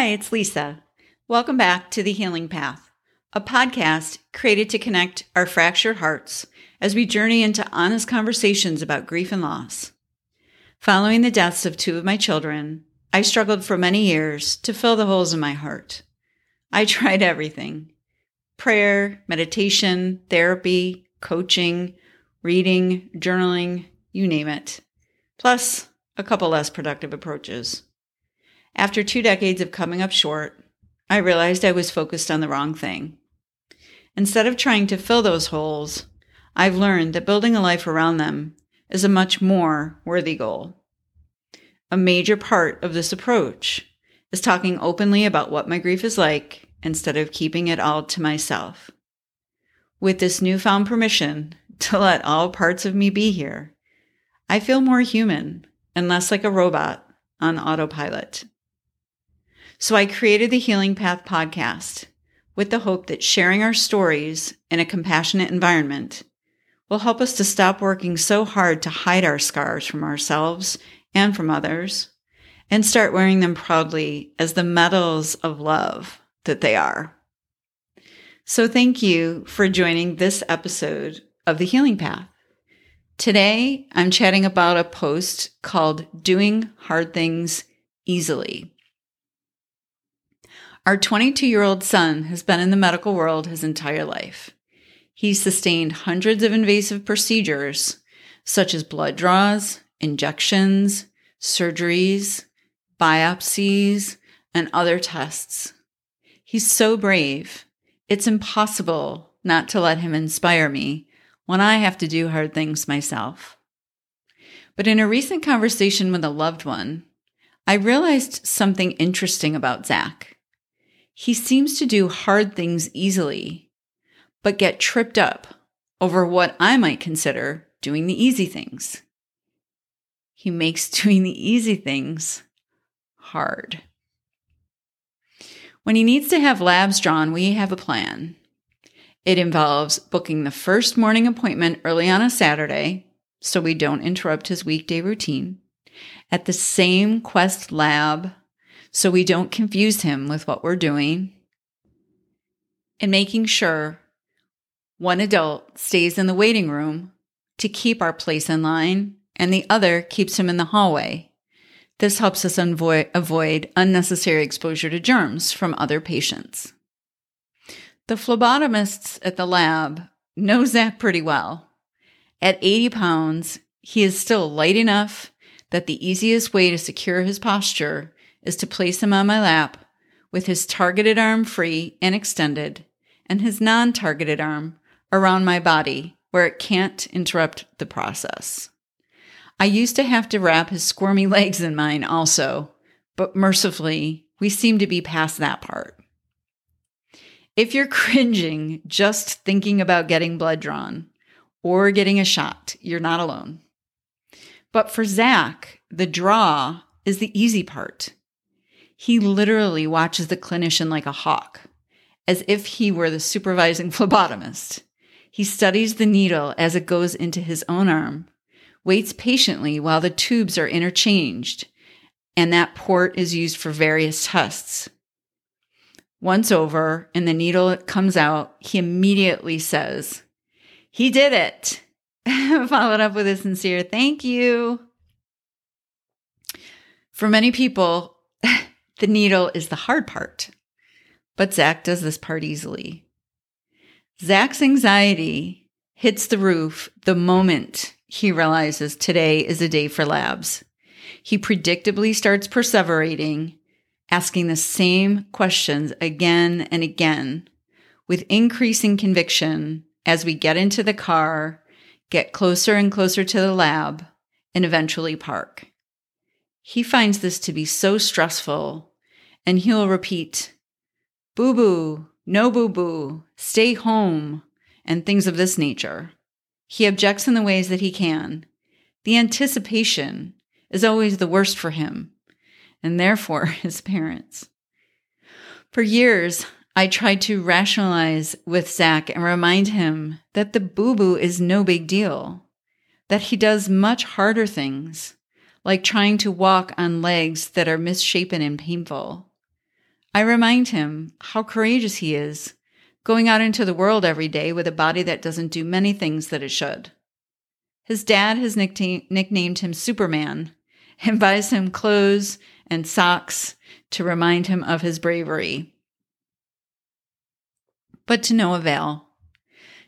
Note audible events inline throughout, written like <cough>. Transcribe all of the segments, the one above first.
Hi, it's Lisa. Welcome back to The Healing Path, a podcast created to connect our fractured hearts as we journey into honest conversations about grief and loss. Following the deaths of two of my children, I struggled for many years to fill the holes in my heart. I <laughs> tried everything prayer, meditation, therapy, coaching, reading, journaling, you name it. Plus, a couple less productive approaches. After two decades of coming up short, I realized I was focused on the wrong thing. Instead of trying to fill those holes, I've learned that building a life around them is a much more worthy goal. A major part of this approach is talking openly about what my grief is like instead of keeping it all to myself. With this newfound permission to let all parts of me be here, I feel more human and less like a robot on autopilot. So I created the Healing Path podcast with the hope that sharing our stories in a compassionate environment will help us to stop working so hard to hide our scars from ourselves and from others and start wearing them proudly as the medals of love that they are. So thank you for joining this episode of The Healing Path. Today, I'm chatting about a post called Doing Hard Things Easily. Our 22 year old son has been in the medical world his entire life. He's sustained hundreds of invasive procedures, such as blood draws, injections, surgeries, biopsies, and other tests. He's so brave. It's impossible not to let him inspire me when I have to do hard things myself. But in a recent conversation with a loved one, I realized something interesting about Zach. He seems to do hard things easily, but get tripped up over what I might consider doing the easy things. He makes <laughs> doing the easy things hard. When he needs to have labs drawn, we have a plan. It involves booking the first morning appointment early on a Saturday so we don't interrupt his weekday routine at the same Quest lab so we don't confuse him with what we're doing, and making sure one adult stays in the waiting room to keep our place in line and the other keeps him in the hallway. This helps us avoid, avoid unnecessary exposure to germs from other patients. The phlebotomists at the lab know Zach pretty well. At 80 pounds, he is still light enough that the easiest way to secure his posture is to place him on my lap with his targeted arm free and extended and his non targeted arm around my body where it can't interrupt the process. I used to have to wrap his squirmy <laughs> legs in mine also, but mercifully, we seem to be past that part. If you're <laughs> cringing just thinking about getting blood drawn or getting a shot, you're not alone. But for Zach, the draw is the easy part. He literally watches the clinician like a hawk, as if he were the supervising <laughs> phlebotomist. He studies the needle as it goes into his own arm, waits patiently while the tubes are interchanged, and that port is used for various tests. Once over and the needle comes out, he immediately says, He did it. <laughs> Followed up with a sincere thank you. For many people, <laughs> the needle is the hard part, but Zach does this part easily. Zach's anxiety hits the roof the moment he realizes today is a day for labs. He predictably starts perseverating asking the same questions again and again with increasing conviction as we get into the car, get closer and closer to the lab, and eventually park. He finds this to be so stressful, and he'll repeat, boo boo, no boo boo, stay home, and things of this nature. He objects in the ways that he can. The anticipation is always the worst for him and therefore <laughs> his parents. For years, I tried to rationalize with Zach and remind him that the boo boo is no big deal, that he does much harder things, like trying to walk on legs that are misshapen and painful. I remind him how courageous he is, going out into the world every day with a body that doesn't do many things that it should. His dad has nicknamed him Superman <laughs> and buys him clothes and socks to remind him of his bravery. But to no avail.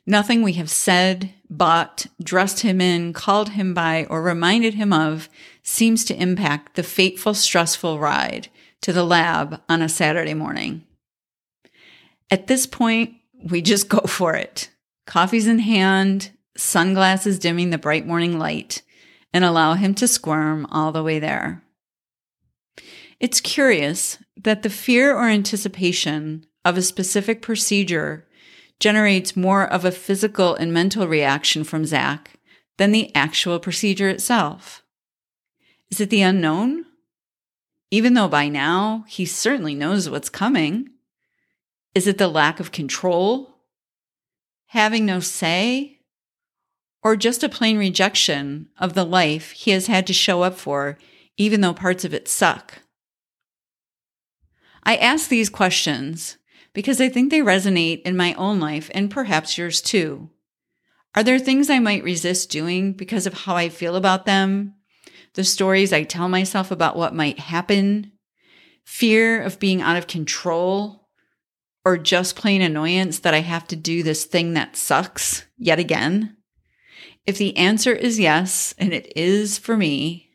Nothing we have said, bought, dressed him in, called him by, or reminded him of seems to impact the fateful, stressful ride to the lab on a Saturday morning. At this point, we just <laughs> go for it. Coffee's in hand, sunglasses dimming the bright morning light, and allow him to squirm all the way there. It's curious that the fear or anticipation of a specific procedure generates more of a physical and mental reaction from Zach than the actual procedure itself. Is it the unknown? Even though by now he certainly knows what's coming. Is it the lack of control? Having no say? Or just a plain rejection of the life he has had to show up for, even though parts of it suck? I ask these questions because I think they resonate in my own life and perhaps yours too. Are there things I might resist doing because of how I feel about them the stories I tell myself about what might happen, fear of being out of control, or just plain annoyance that I have to do this thing that sucks yet again? If the answer is yes, and it is for me,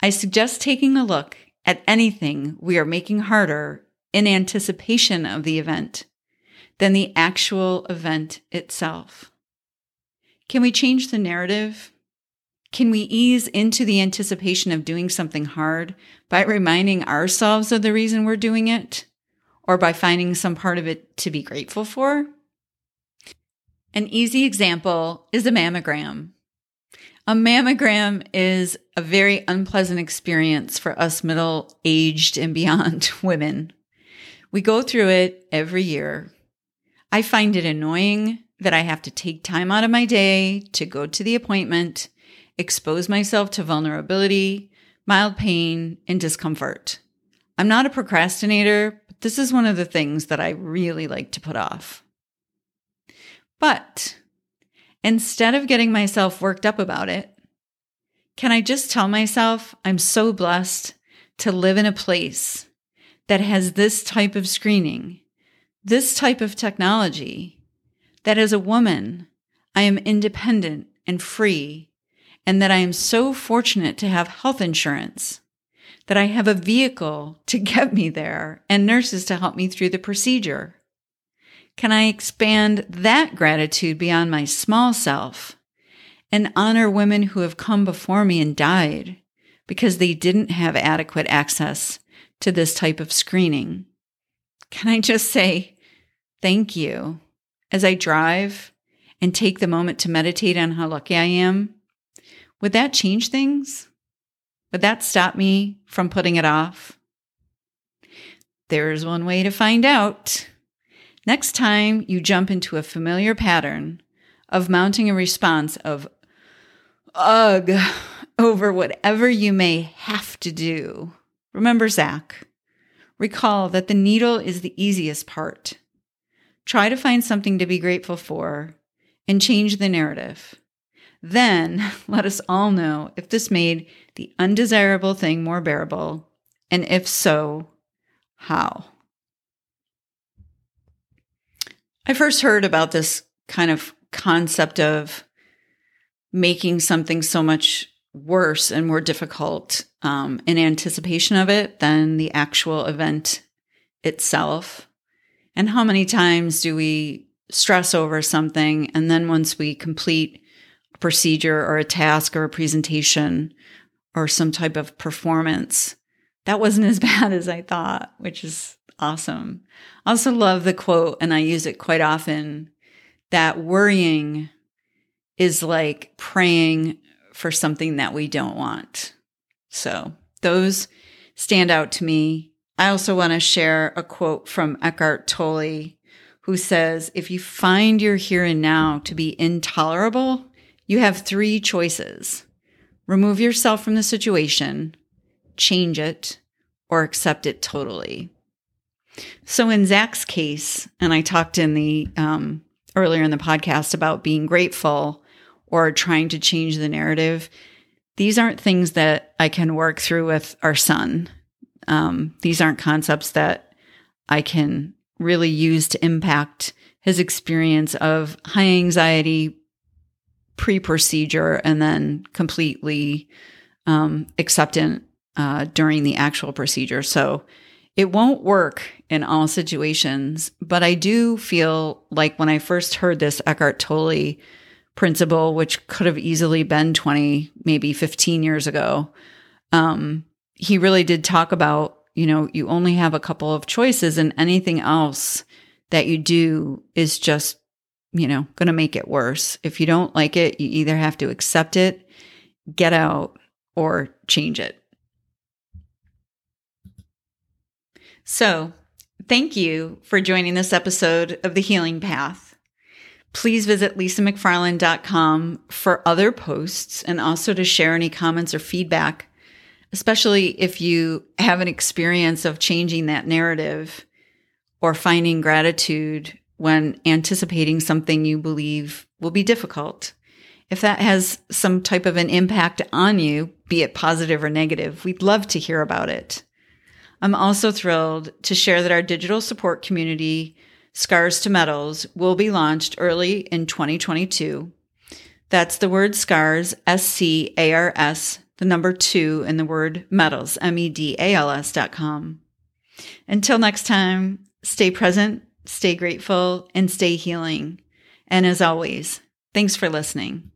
I suggest taking a look at anything we are making harder in anticipation of the event than the actual event itself. Can we change the narrative can we ease into the anticipation of doing something hard by reminding ourselves of the reason we're doing it or by finding some part of it to be grateful for? An easy example is a mammogram. A mammogram is a very unpleasant experience for us middle aged and beyond <laughs> women. We go through it every year. I find it annoying that I have to take time out of my day to go to the appointment expose myself to vulnerability, mild pain, and discomfort. I'm not a procrastinator, but this is one of the things that I really like to put off. But instead of getting myself worked up about it, can I just tell myself I'm so blessed to live in a place that has this type of screening, this type of technology, that as a woman, I am independent and free and that I am so fortunate to have health insurance, that I have a vehicle to get me there and nurses to help me through the procedure. Can I expand that gratitude beyond my small self and honor women who have come before me and died because they didn't have adequate access to this type of screening? Can I just say thank you as I drive and take the moment to meditate on how lucky I am would that change things? Would that stop me from putting it off? There's one way to find out. Next time you jump into a familiar pattern of mounting a response of ugh over whatever you may have to do, remember Zach. Recall that the needle is the easiest part. Try to find something to be grateful for and change the narrative. Then <laughs> let us all know if this made the undesirable thing more bearable, and if so, how. I first heard about this kind of concept of making something so much worse and more difficult um, in anticipation of it than the actual event itself. And how many times do we stress over something and then once we complete procedure or a task or a presentation or some type of performance. That wasn't <laughs> as bad as I thought, which is awesome. I also love the quote, and I use it quite often that worrying is like praying for something that we don't want. So those stand out to me. I also want to share a quote from Eckhart Tolle, who says, If you find your here and now to be intolerable, you have three choices remove yourself from the situation, change it, or accept it totally. So in Zach's case, and I talked in the um, earlier in the podcast about being grateful or trying to change the narrative. These aren't things that I can work through with our son. Um, these aren't concepts that I can really use to impact his experience of high anxiety pre procedure and then completely um, acceptant uh, during the actual procedure. So it won't work in all situations, but I do feel like when I first heard this Eckhart Tolle principle, which could have easily been 20, maybe 15 years ago, um, he really did talk about, you know, you only have a couple of choices and anything else that you do is just, you know, going to make it worse. If you don't like it, you either have to accept it, get out, or change it. So, thank you for joining this episode of The Healing Path. Please visit lisamcfarland.com for other posts and also to share any comments or feedback, especially if you have an experience of changing that narrative or finding gratitude when anticipating something you believe will be difficult. If that has some type of an impact on you, be it positive or negative, we'd love to hear about it. I'm also thrilled to share that our digital support community, Scars to Medals, will be launched early in 2022. That's the word scars, S C A R S, the number two, and the word medals, M E D A L S dot com. Until next time, stay present, stay grateful, and stay healing. And as always, thanks for listening.